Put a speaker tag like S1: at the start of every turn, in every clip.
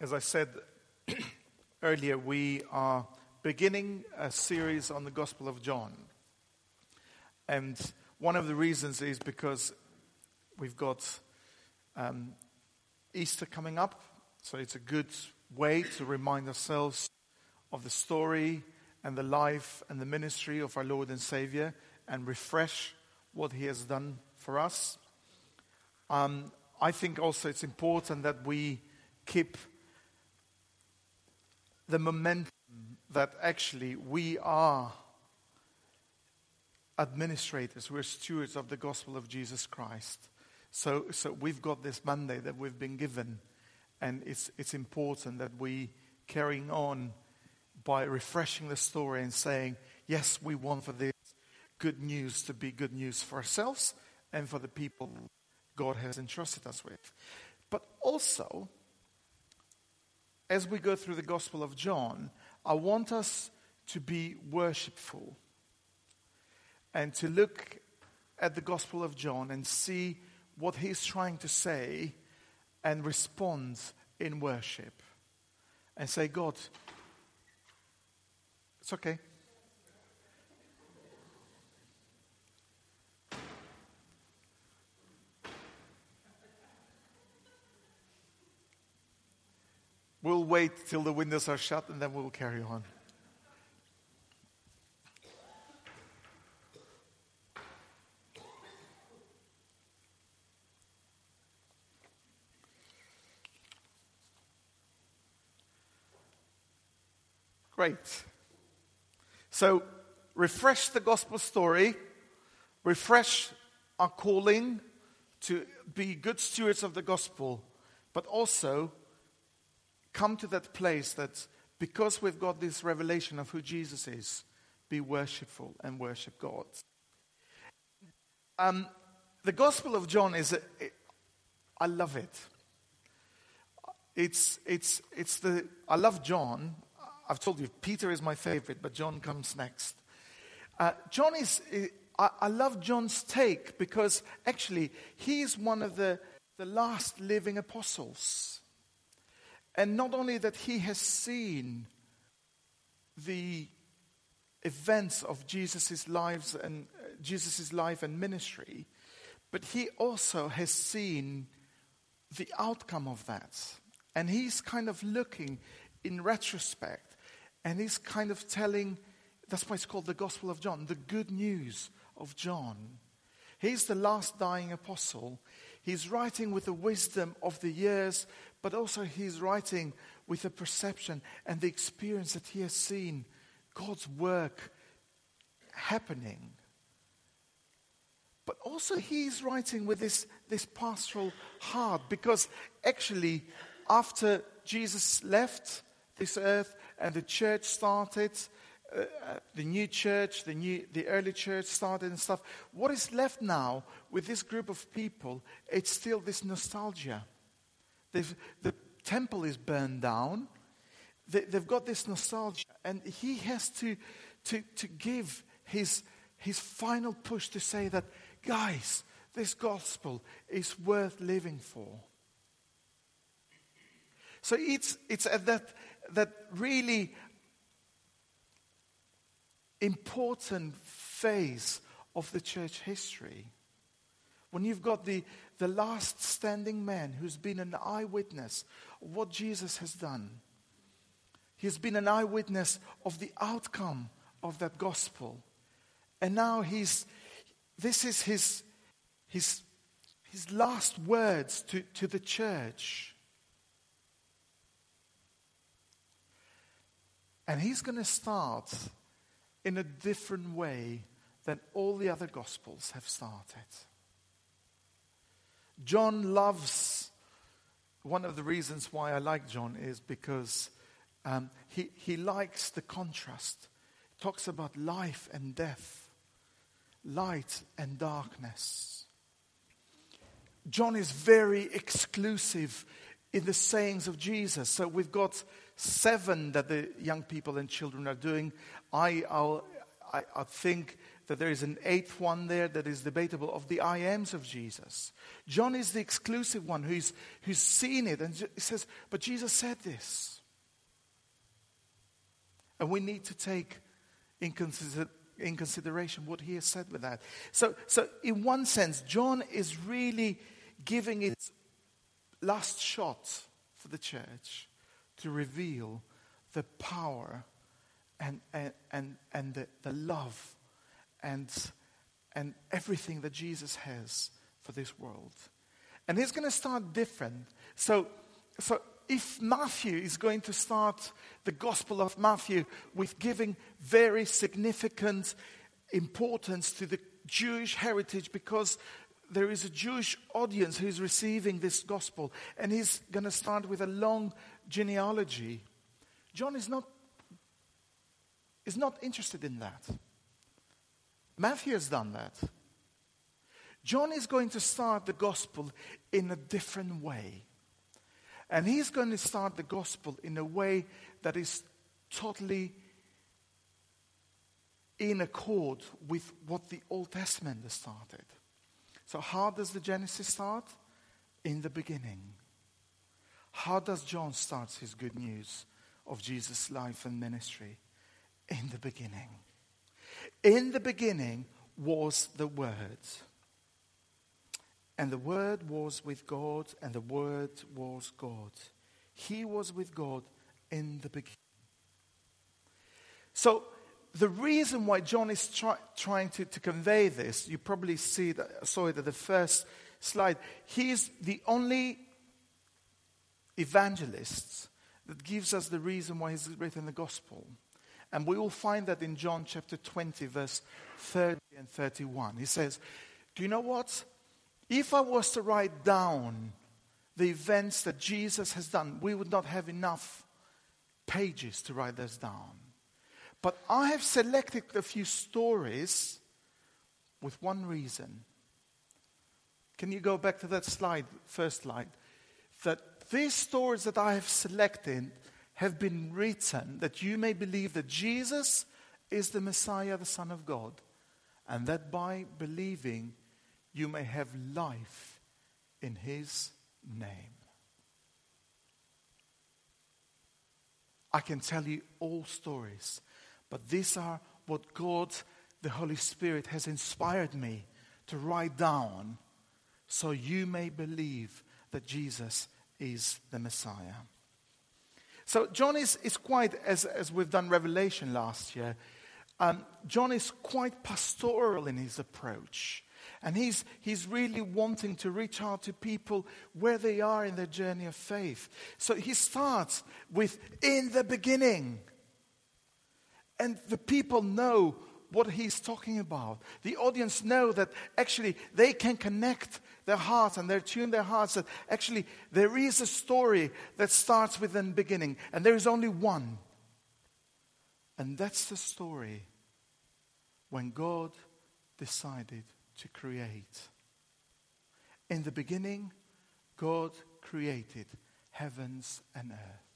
S1: As I said earlier, we are beginning a series on the Gospel of John. And one of the reasons is because we've got um, Easter coming up. So it's a good way to remind ourselves of the story and the life and the ministry of our Lord and Savior and refresh what He has done for us. Um, I think also it's important that we keep the momentum that actually we are administrators, we're stewards of the gospel of Jesus Christ. So, so we've got this mandate that we've been given, and it's, it's important that we carrying on by refreshing the story and saying, yes, we want for this good news to be good news for ourselves and for the people God has entrusted us with. But also, as we go through the Gospel of John, I want us to be worshipful and to look at the Gospel of John and see what he's trying to say and respond in worship and say, God, it's okay. We'll wait till the windows are shut and then we'll carry on. Great. So, refresh the gospel story, refresh our calling to be good stewards of the gospel, but also come to that place that because we've got this revelation of who Jesus is, be worshipful and worship God. Um, the Gospel of John is, a, it, I love it. It's, it's, it's the, I love John. I've told you, Peter is my favorite, but John comes next. Uh, John is, I, I love John's take because actually he's one of the, the last living apostles. And not only that he has seen the events of Jesus' lives and uh, Jesus' life and ministry, but he also has seen the outcome of that. And he's kind of looking in retrospect and he's kind of telling that's why it's called the Gospel of John, the good news of John. He's the last dying apostle. He's writing with the wisdom of the years but also he's writing with the perception and the experience that he has seen God's work happening. But also he's writing with this, this pastoral heart because actually after Jesus left this earth and the church started, the new church, the, new, the early church started and stuff, what is left now with this group of people, it's still this nostalgia. They've, the temple is burned down. They, have got this nostalgia. And he has to, to, to give his, his final push to say that, guys, this gospel is worth living for. So it's, it's at that, that really important phase of the church history when you've got the, the last standing man who's been an eyewitness of what Jesus has done. He's been an eyewitness of the outcome of that gospel. And now he's, this is his, his, his last words to, to the church. And he's going to start in a different way than all the other gospels have started. John loves, one of the reasons why I like John is because um, he, he likes the contrast. He talks about life and death, light and darkness. John is very exclusive in the sayings of Jesus. So we've got seven that the young people and children are doing. I, I'll, I, I think that there is an eighth one there that is debatable of the I ams of Jesus. John is the exclusive one who's, who's seen it and says, But Jesus said this. And we need to take in, consider, in consideration what he has said with that. So, so, in one sense, John is really giving its last shot for the church to reveal the power and, and, and, and the, the love and, and everything that Jesus has for this world. And he's going to start different. So, so if Matthew is going to start the Gospel of Matthew with giving very significant importance to the Jewish heritage because there is a Jewish audience who's receiving this gospel, and he's going to start with a long genealogy. John is not, is not interested in that. Matthew has done that. John is going to start the gospel in a different way. And he's going to start the gospel in a way that is totally in accord with what the Old Testament started. So, how does the Genesis start? In the beginning. How does John start his good news of Jesus' life and ministry? In the beginning. In the beginning was the Word. And the Word was with God, and the Word was God. He was with God in the beginning. So, the reason why John is try, trying to, to convey this, you probably see that, saw it at the first slide. He is the only evangelist that gives us the reason why he's written the gospel. And we will find that in John chapter 20, verse 30 and 31. He says, Do you know what? If I was to write down the events that Jesus has done, we would not have enough pages to write those down. But I have selected a few stories with one reason. Can you go back to that slide, first slide? That these stories that I have selected have been written that you may believe that Jesus is the Messiah, the Son of God, and that by believing you may have life in His name. I can tell you all stories but these are what God, the Holy Spirit, has inspired me to write down so you may believe that Jesus is the Messiah. So, John is, is quite, as, as we've done Revelation last year, um, John is quite pastoral in his approach. And he's, he's really wanting to reach out to people where they are in their journey of faith. So he starts with, in the beginning. And the people know what he's talking about. The audience know that actually they can connect their hearts and they tune their hearts that actually there is a story that starts with the beginning and there is only one. And that's the story when God decided to create. In the beginning, God created heavens and earth.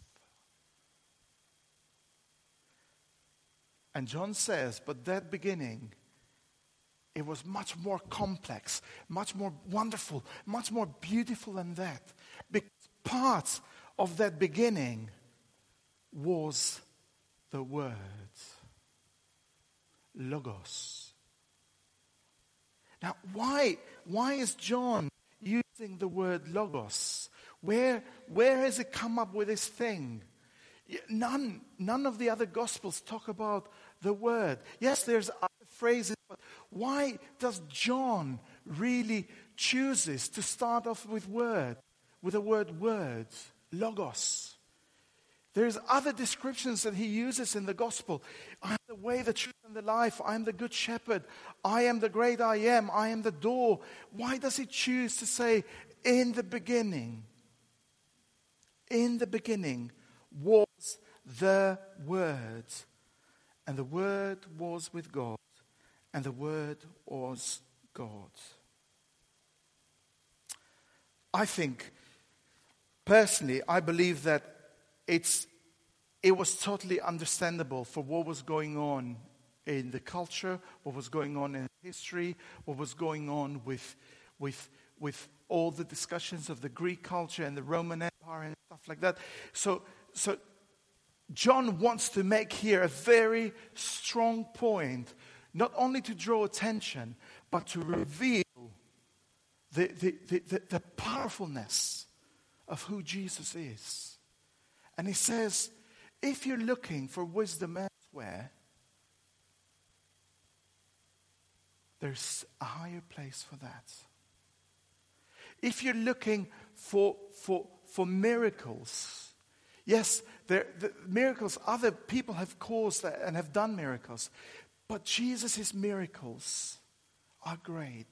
S1: And John says, but that beginning, it was much more complex, much more wonderful, much more beautiful than that. Because part of that beginning was the Word, Logos. Now, why, why is John using the word Logos? Where, where has it come up with this thing? None, none of the other Gospels talk about the Word. Yes, there's other phrases, but why does John really chooses to start off with word, with the word words, logos? There's other descriptions that he uses in the gospel. I am the way, the truth, and the life. I am the good shepherd. I am the great I am. I am the door. Why does he choose to say, in the beginning? In the beginning was the Word. And the Word was with God, and the Word was God. I think, personally, I believe that it's, it was totally understandable for what was going on in the culture, what was going on in history, what was going on with, with, with all the discussions of the Greek culture and the Roman Empire and stuff like that. So, so John wants to make here a very strong point, not only to draw attention, but to reveal the, the, the, the, powerfulness of who Jesus is. And he says, if you're looking for wisdom elsewhere, there's a higher place for that. If you're looking for, for, for miracles, yes, there, the miracles, other people have caused and have done miracles, but Jesus' miracles are great.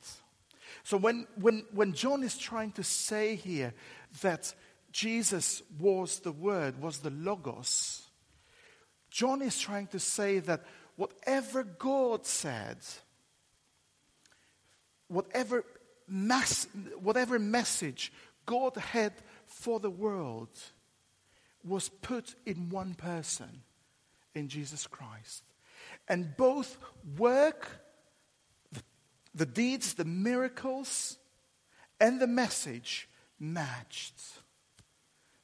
S1: So when, when, when John is trying to say here that Jesus was the Word, was the Logos, John is trying to say that whatever God said, whatever, mass, whatever message God had for the world was put in one person, in Jesus Christ. And both work, the, the deeds, the miracles, and the message matched.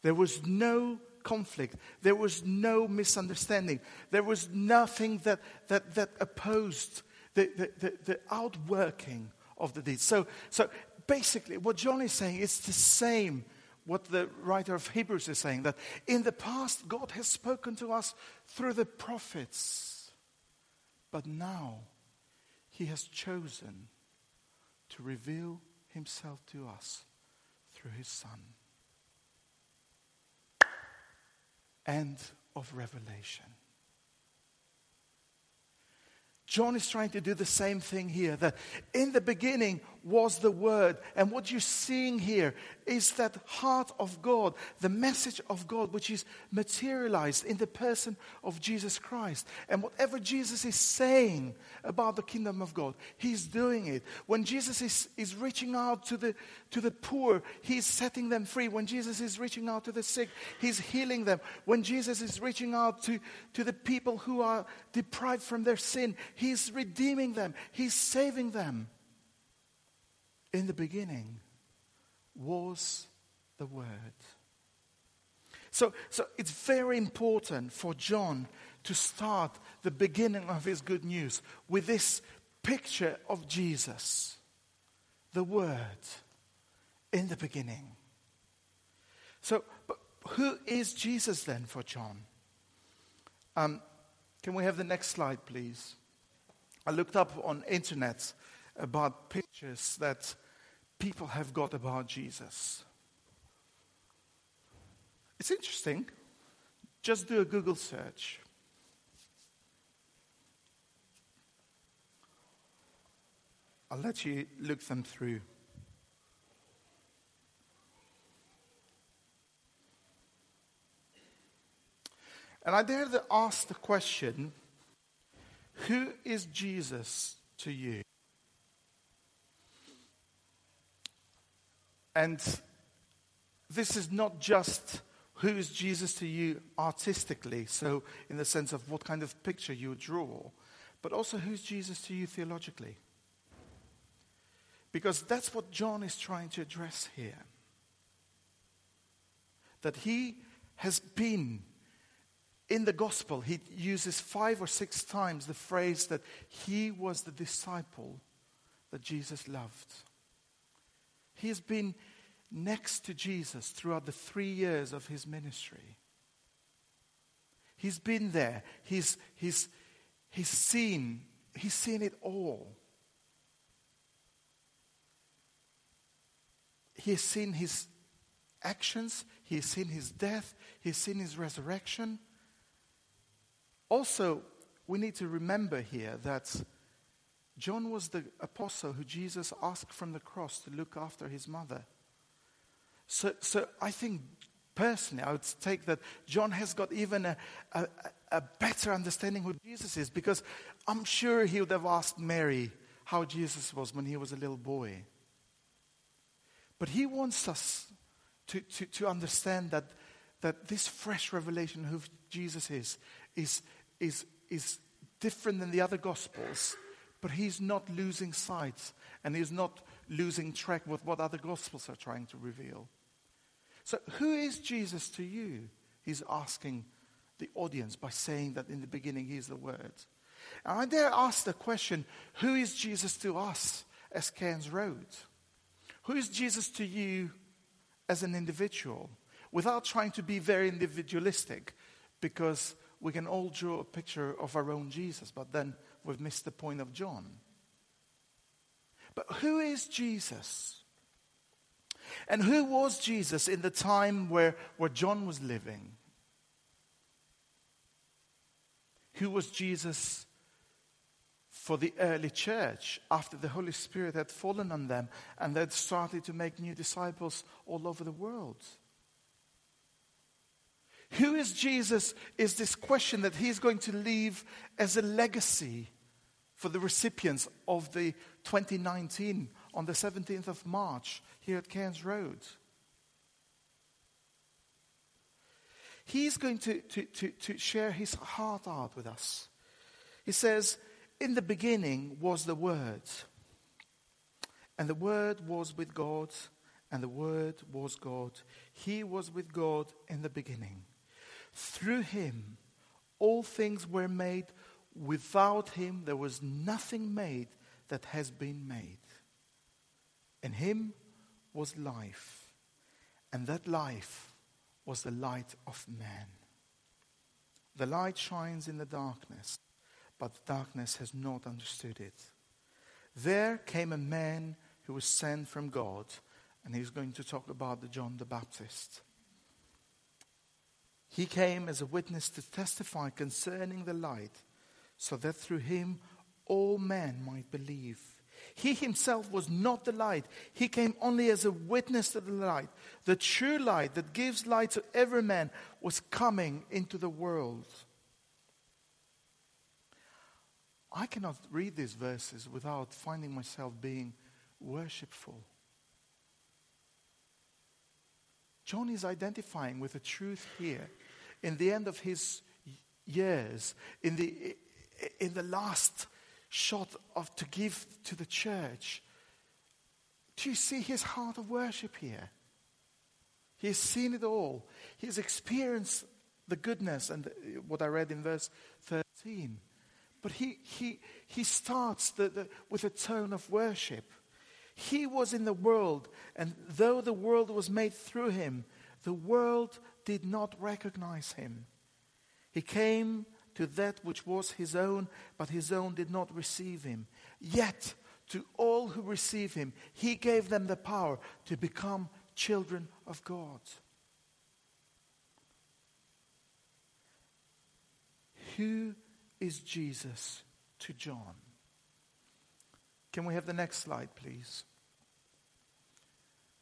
S1: There was no conflict. There was no misunderstanding. There was nothing that, that, that opposed the, the, the, the outworking of the deeds. So, so basically, what John is saying is the same what the writer of Hebrews is saying that in the past, God has spoken to us through the prophets. But now, He has chosen to reveal Himself to us through His Son. End of Revelation. John is trying to do the same thing here. That in the beginning was the Word. And what you're seeing here is that heart of God, the message of God, which is materialized in the person of Jesus Christ. And whatever Jesus is saying about the kingdom of God, he's doing it. When Jesus is, is reaching out to the, to the poor, he's setting them free. When Jesus is reaching out to the sick, he's healing them. When Jesus is reaching out to, to the people who are deprived from their sin, he's redeeming them, he's saving them in the beginning was the Word. So, so it's very important for John to start the beginning of his good news with this picture of Jesus, the Word, in the beginning. So, but who is Jesus then for John? Um, can we have the next slide, please? I looked up on internet about pictures that people have got about Jesus. It's interesting. Just do a Google search. I'll let you look them through. And I dare to ask the question Who is Jesus to you? And this is not just who is Jesus to you artistically, so in the sense of what kind of picture you draw, but also who's Jesus to you theologically. Because that's what John is trying to address here. That he has been in the gospel, he uses five or six times the phrase that he was the disciple that Jesus loved. He has been next to Jesus throughout the three years of his ministry. He's been there. He's, he's, he's seen, he's seen it all. He has seen his actions, he has seen his death, he has seen his resurrection. Also, we need to remember here that John was the apostle who Jesus asked from the cross to look after his mother. So, so I think personally, I would take that John has got even a, a, a better understanding who Jesus is because I'm sure he would have asked Mary how Jesus was when he was a little boy. But he wants us to, to, to understand that, that this fresh revelation of who Jesus is, is, is, is different than the other Gospels, but he's not losing sight and he's not losing track with what other Gospels are trying to reveal. So, who is Jesus to you? He's asking the audience by saying that in the beginning he is the Word. And I dare ask the question who is Jesus to us as Cairns Road? Who is Jesus to you as an individual? Without trying to be very individualistic, because we can all draw a picture of our own Jesus, but then we've missed the point of John. But who is Jesus? And who was Jesus in the time where, where John was living? Who was Jesus for the early church after the Holy Spirit had fallen on them and they'd started to make new disciples all over the world? Who is Jesus is this question that he's going to leave as a legacy for the recipients of the 2019 on the 17th of March here at Cairns Road. He's going to, to, to, to share his heart out with us. He says, In the beginning was the Word, and the Word was with God, and the Word was God. He was with God in the beginning. Through him, all things were made. Without him, there was nothing made that has been made. In him was life, and that life was the light of man. The light shines in the darkness, but the darkness has not understood it. There came a man who was sent from God, and he's going to talk about the John the Baptist. He came as a witness to testify concerning the light, so that through him all men might believe. He himself was not the light. He came only as a witness to the light. The true light that gives light to every man was coming into the world. I cannot read these verses without finding myself being worshipful. John is identifying with the truth here. In the end of his years, in the, in the last shot of to give to the church, do you see his heart of worship here? He has seen it all. He has experienced the goodness and what I read in verse 13. But he, he, he starts the, the, with a tone of worship. He was in the world, and though the world was made through him, the world did not recognize him. He came to that which was his own, but his own did not receive him. Yet, to all who receive him, he gave them the power to become children of God. Who is Jesus to John? Can we have the next slide, please?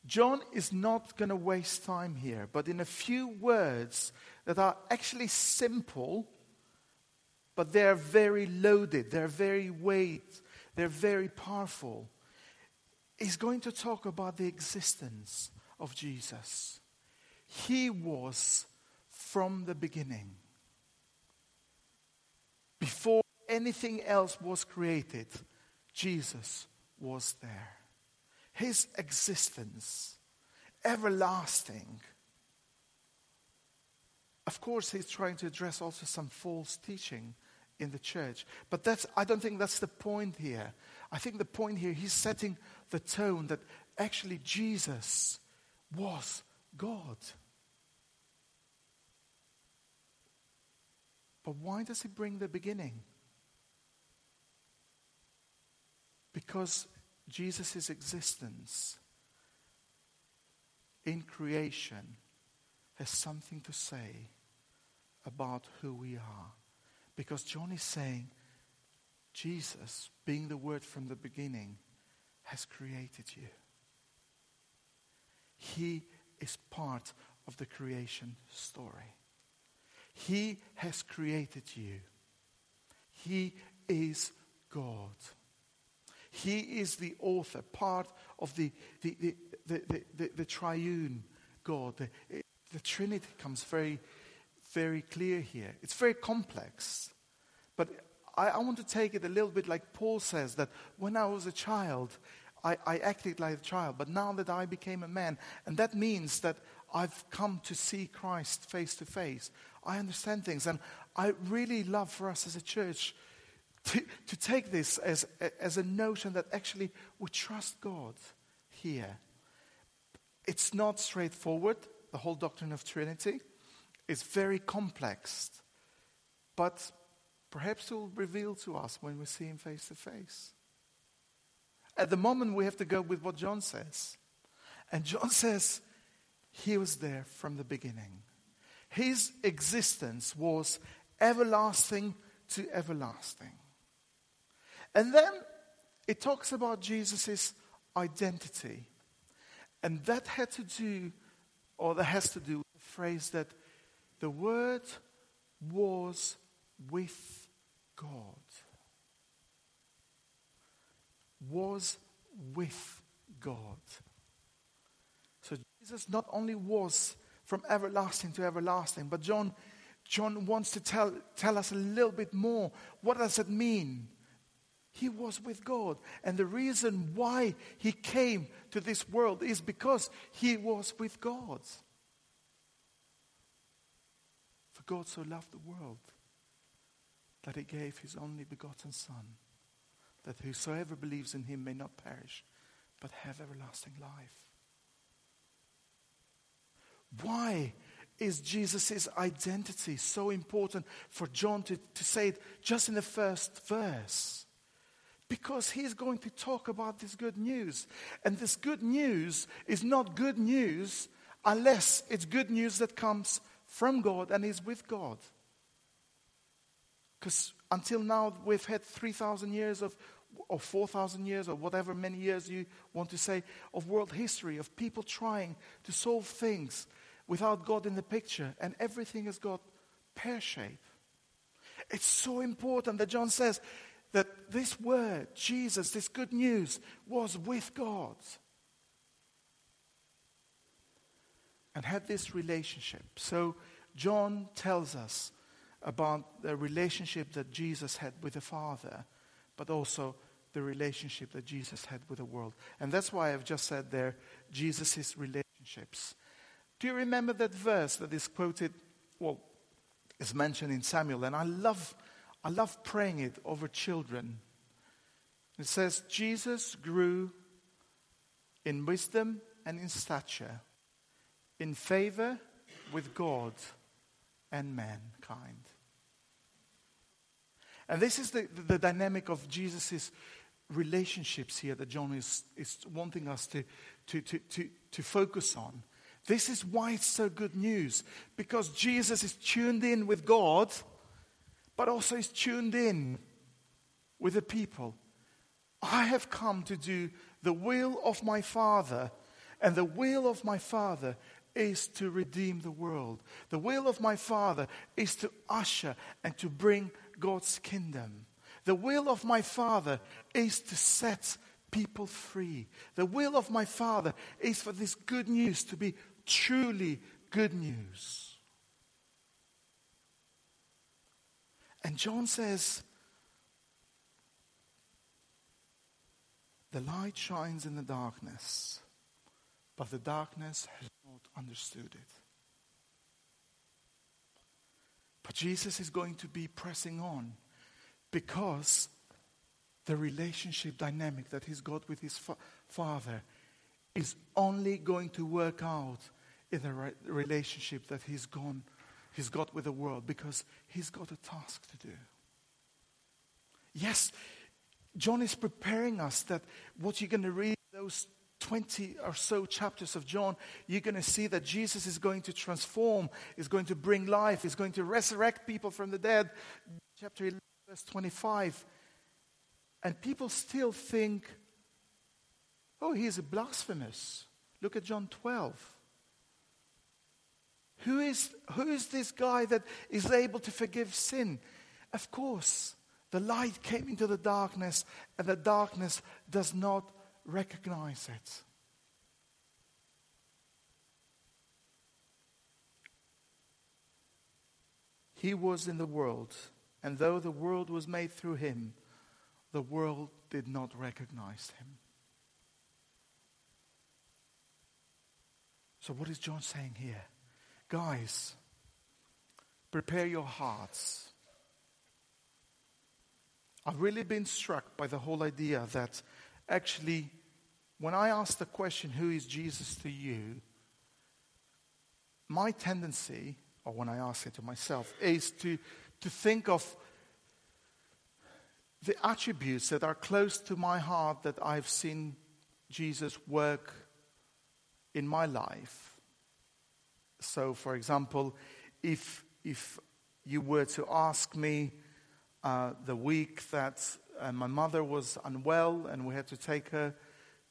S1: John is not going to waste time here, but in a few words that are actually simple, but they're very loaded, they're very weight, they're very powerful. He's going to talk about the existence of Jesus. He was from the beginning. Before anything else was created, Jesus was there. His existence, everlasting. Of course, he's trying to address also some false teaching in the church. But that's, I don't think that's the point here. I think the point here, he's setting the tone that actually Jesus was God. But why does he bring the beginning? Because Jesus' existence in creation has something to say about who we are. Because John is saying, Jesus, being the Word from the beginning, has created you. He is part of the creation story. He has created you. He is God. He is the author, part of the, the, the, the, the, the triune God. The, the Trinity comes very, very clear here. It's very complex. But I, I want to take it a little bit like Paul says that when I was a child, I, I acted like a child, but now that I became a man, and that means that I've come to see Christ face to face. I understand things, and I really love for us as a church to, to take this as, as a notion that actually we trust God here. It's not straightforward, the whole doctrine of Trinity. It's very complex, but perhaps it will reveal to us when we see Him face to face. At the moment, we have to go with what John says. And John says, He was there from the beginning. His existence was everlasting to everlasting. And then it talks about Jesus' identity. And that had to do, or that has to do with the phrase that the Word was with God. Was with God. So Jesus not only was from everlasting to everlasting, but John, John wants to tell, tell us a little bit more. What does it mean? He was with God. And the reason why he came to this world is because he was with God. For God so loved the world that he gave his only begotten Son, that whosoever believes in him may not perish, but have everlasting life. Why is Jesus' identity so important for John to, to say it just in the first verse? Because he's going to talk about this good news. And this good news is not good news unless it's good news that comes from God and is with God. Because until now, we've had 3,000 years of, or 4,000 years, or whatever many years you want to say, of world history, of people trying to solve things without God in the picture, and everything has got pear shape. It's so important that John says that this word, Jesus, this good news, was with God and had this relationship. So, John tells us about the relationship that Jesus had with the Father, but also the relationship that Jesus had with the world. And that's why I've just said there Jesus' relationships. Do you remember that verse that is quoted, well, is mentioned in Samuel? And I love I love praying it over children. It says, Jesus grew in wisdom and in stature, in favor with God and mankind. And this is the, the dynamic of Jesus' relationships here that John is, is wanting us to, to, to, to, to focus on. This is why it's so good news, because Jesus is tuned in with God but also is tuned in with the people. I have come to do the will of my Father, and the will of my Father is to redeem the world. The will of my Father is to usher and to bring God's kingdom. The will of my Father is to set people free. The will of my Father is for this good news to be truly good news. And John says, The light shines in the darkness, but the darkness has not understood it. But Jesus is going to be pressing on because the relationship dynamic that he's got with his fa- Father is only going to work out in the re- relationship that he's gone he's got with the world because he's got a task to do. Yes, John is preparing us that what you're going to read, those 20 or so chapters of John, you're going to see that Jesus is going to transform, is going to bring life, is going to resurrect people from the dead. Chapter 11, verse 25. And people still think, oh, he's a blasphemous. Look at John 12. Who is, who is this guy that is able to forgive sin? Of course, the light came into the darkness, and the darkness does not recognize it. He was in the world, And though the world was made through him, the world did not recognize him. So, what is John saying here? Guys, prepare your hearts. I've really been struck by the whole idea that actually, when I ask the question, Who is Jesus to you? my tendency, or when I ask it to myself, is to, to think of the attributes that are close to my heart that I've seen Jesus work in my life. So, for example, if, if you were to ask me uh, the week that uh, my mother was unwell and we had to take her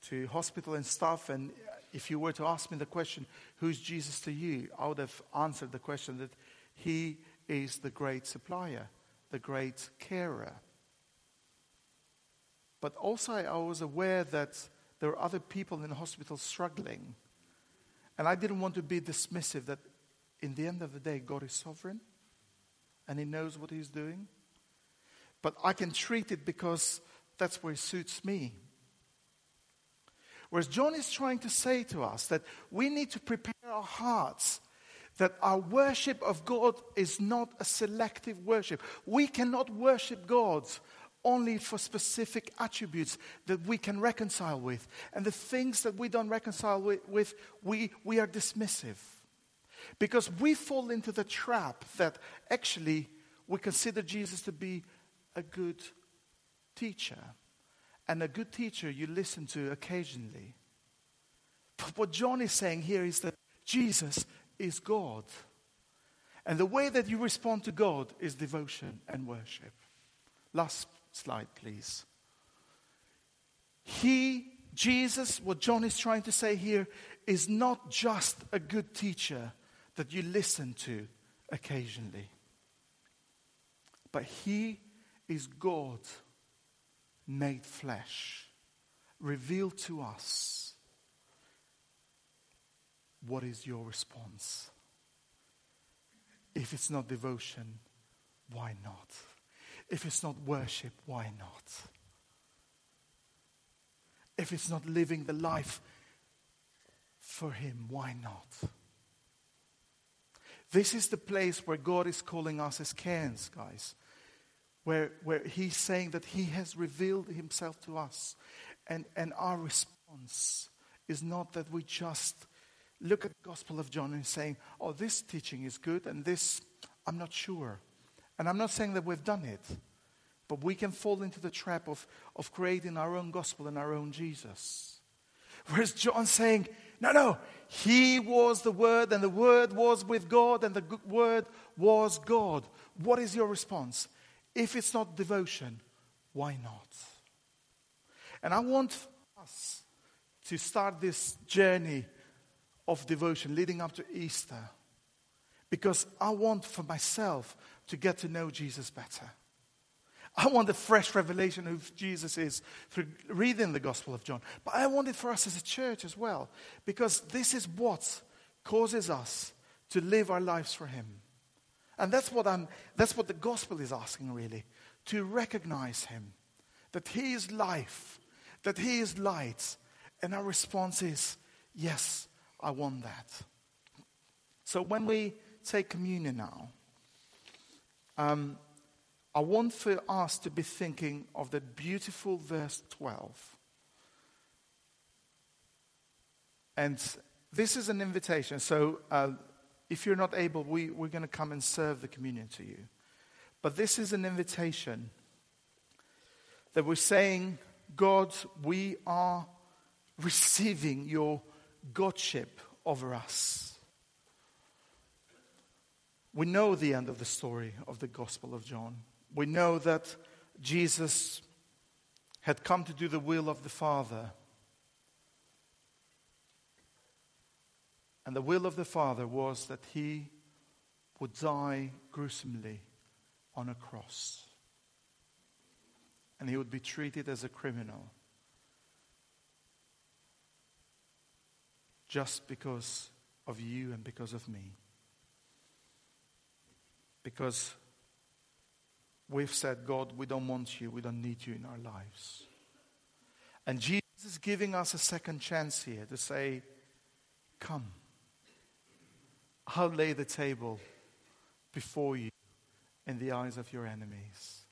S1: to hospital and stuff, and if you were to ask me the question, Who's Jesus to you? I would have answered the question that He is the great supplier, the great carer. But also, I was aware that there were other people in the hospital struggling. And I didn't want to be dismissive that in the end of the day, God is sovereign and He knows what He's doing. But I can treat it because that's where it suits me. Whereas John is trying to say to us that we need to prepare our hearts that our worship of God is not a selective worship. We cannot worship God only for specific attributes that we can reconcile with. And the things that we don't reconcile with, with we, we are dismissive. Because we fall into the trap that actually we consider Jesus to be a good teacher. And a good teacher you listen to occasionally. But what John is saying here is that Jesus is God. And the way that you respond to God is devotion and worship. Last slide, please. He, Jesus, what John is trying to say here, is not just a good teacher that you listen to occasionally, but He is God made flesh, revealed to us. What is your response? If it's not devotion, why not? If it's not worship, why not? If it's not living the life for Him, why not? This is the place where God is calling us as Cairns, guys where, where he's saying that he has revealed himself to us. And, and our response is not that we just look at the Gospel of John and saying, oh, this teaching is good and this, I'm not sure. And I'm not saying that we've done it, but we can fall into the trap of, of creating our own gospel and our own Jesus. Whereas John saying, no, no, he was the Word and the Word was with God and the Word was God. What is your response? If it's not devotion, why not? And I want us to start this journey of devotion leading up to Easter because I want for myself to get to know Jesus better. I want a fresh revelation of who Jesus is through reading the Gospel of John. But I want it for us as a church as well because this is what causes us to live our lives for Him. And that's what, I'm, that's what the gospel is asking, really to recognize Him, that He is life, that He is light. And our response is, Yes, I want that. So when we take communion now, um, I want for us to be thinking of the beautiful verse 12. And this is an invitation. So uh, if you're not able, we, we're going to come and serve the communion to you. But this is an invitation that we're saying, God, we are receiving your Godship over us. We know the end of the story of the Gospel of John. We know that Jesus had come to do the will of the Father. And the will of the Father was that he would die gruesomely on a cross. And he would be treated as a criminal just because of you and because of me. Because we've said, God, we don't want you, we don't need you in our lives. And Jesus is giving us a second chance here to say, Come. I'll lay the table before you in the eyes of your enemies.